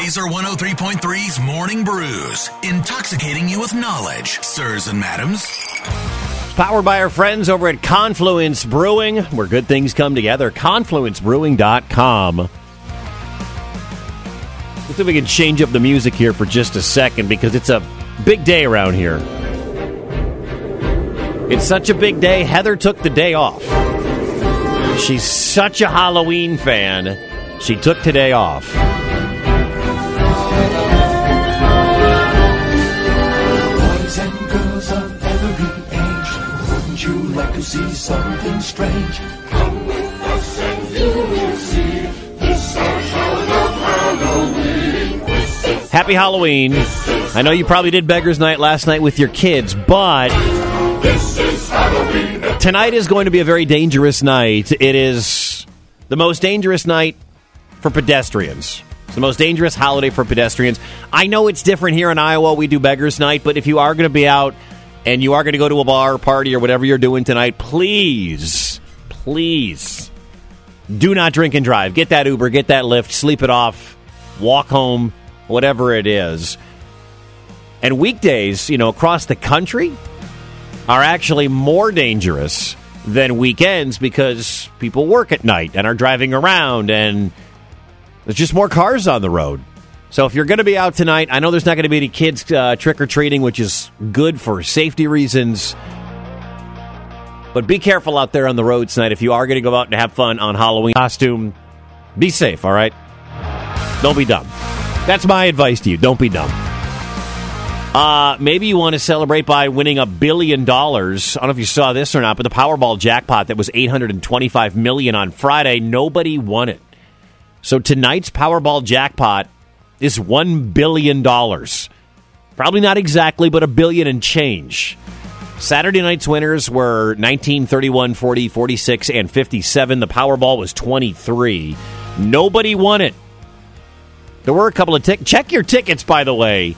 Laser 103.3's Morning Brews, intoxicating you with knowledge, sirs and madams. Powered by our friends over at Confluence Brewing, where good things come together. ConfluenceBrewing.com. Let's see if we can change up the music here for just a second because it's a big day around here. It's such a big day, Heather took the day off. She's such a Halloween fan, she took today off. Boys and girls of every age, wouldn't you like to see something strange? Come with us and you will see this our of Halloween. Happy Halloween. I know you probably did Beggar's Night last night with your kids, but this is Halloween. tonight is going to be a very dangerous night. It is the most dangerous night for pedestrians. It's the most dangerous holiday for pedestrians. I know it's different here in Iowa. We do Beggar's Night, but if you are going to be out and you are going to go to a bar party or whatever you're doing tonight, please, please do not drink and drive. Get that Uber, get that Lyft, sleep it off, walk home, whatever it is. And weekdays, you know, across the country are actually more dangerous than weekends because people work at night and are driving around and there's just more cars on the road. So if you're going to be out tonight, I know there's not going to be any kids uh, trick or treating, which is good for safety reasons. But be careful out there on the road tonight. If you are going to go out and have fun on Halloween costume, be safe, all right? Don't be dumb. That's my advice to you. Don't be dumb. Uh, maybe you want to celebrate by winning a billion dollars. I don't know if you saw this or not, but the Powerball jackpot that was 825 million on Friday, nobody won it. So tonight's Powerball jackpot is $1 billion. Probably not exactly, but a billion and change. Saturday night's winners were 19, 31, 40, 46, and 57. The Powerball was 23. Nobody won it. There were a couple of tickets. Check your tickets, by the way.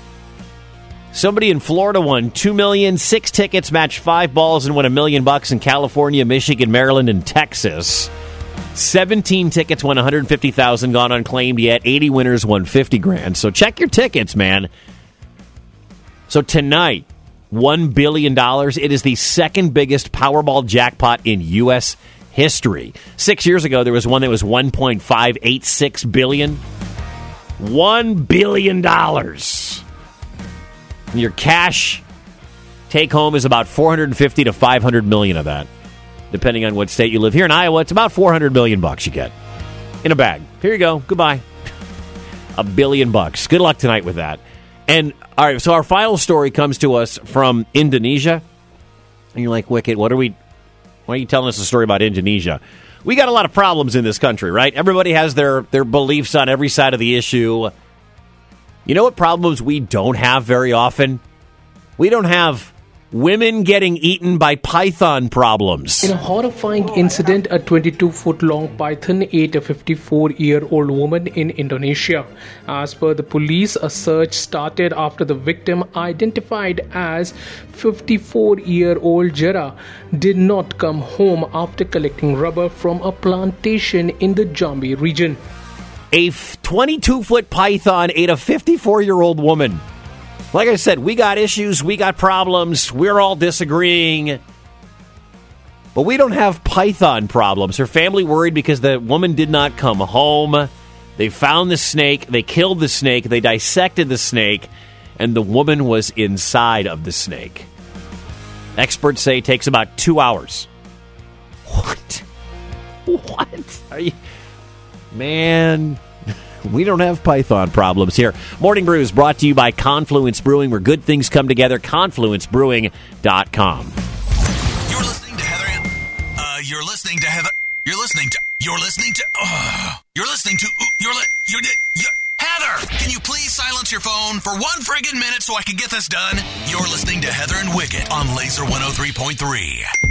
Somebody in Florida won two million, six tickets, matched five balls, and won a million bucks in California, Michigan, Maryland, and Texas. 17 tickets won 150,000 gone unclaimed yet. 80 winners won 50 grand. So check your tickets, man. So tonight, $1 billion. It is the second biggest Powerball jackpot in U.S. history. Six years ago, there was one that was 1.586 billion. $1 billion. Your cash take home is about 450 to 500 million of that depending on what state you live. Here in Iowa, it's about 400 million bucks you get in a bag. Here you go. Goodbye. A billion bucks. Good luck tonight with that. And all right, so our final story comes to us from Indonesia. And you're like, Wicket, what are we why are you telling us a story about Indonesia? We got a lot of problems in this country, right? Everybody has their their beliefs on every side of the issue. You know what problems we don't have very often? We don't have women getting eaten by python problems. In a horrifying incident, a 22 foot long python ate a 54 year old woman in Indonesia. As per the police, a search started after the victim, identified as 54 year old Jahrah, did not come home after collecting rubber from a plantation in the Jambi region. A 22 foot python ate a 54 year old woman. Like I said, we got issues, we got problems, we're all disagreeing. But we don't have python problems. Her family worried because the woman did not come home. They found the snake, they killed the snake, they dissected the snake, and the woman was inside of the snake. Experts say it takes about two hours. What? What? Are you. Man. We don't have python problems here. Morning Brew is brought to you by Confluence Brewing, where good things come together. ConfluenceBrewing.com. You're listening to Heather. Uh, you're listening to Heather. You're listening to. You're listening to. Uh, you're listening to. You're li- you're, you're Heather. Can you please silence your phone for one friggin' minute so I can get this done? You're listening to Heather and Wicket on Laser 103.3.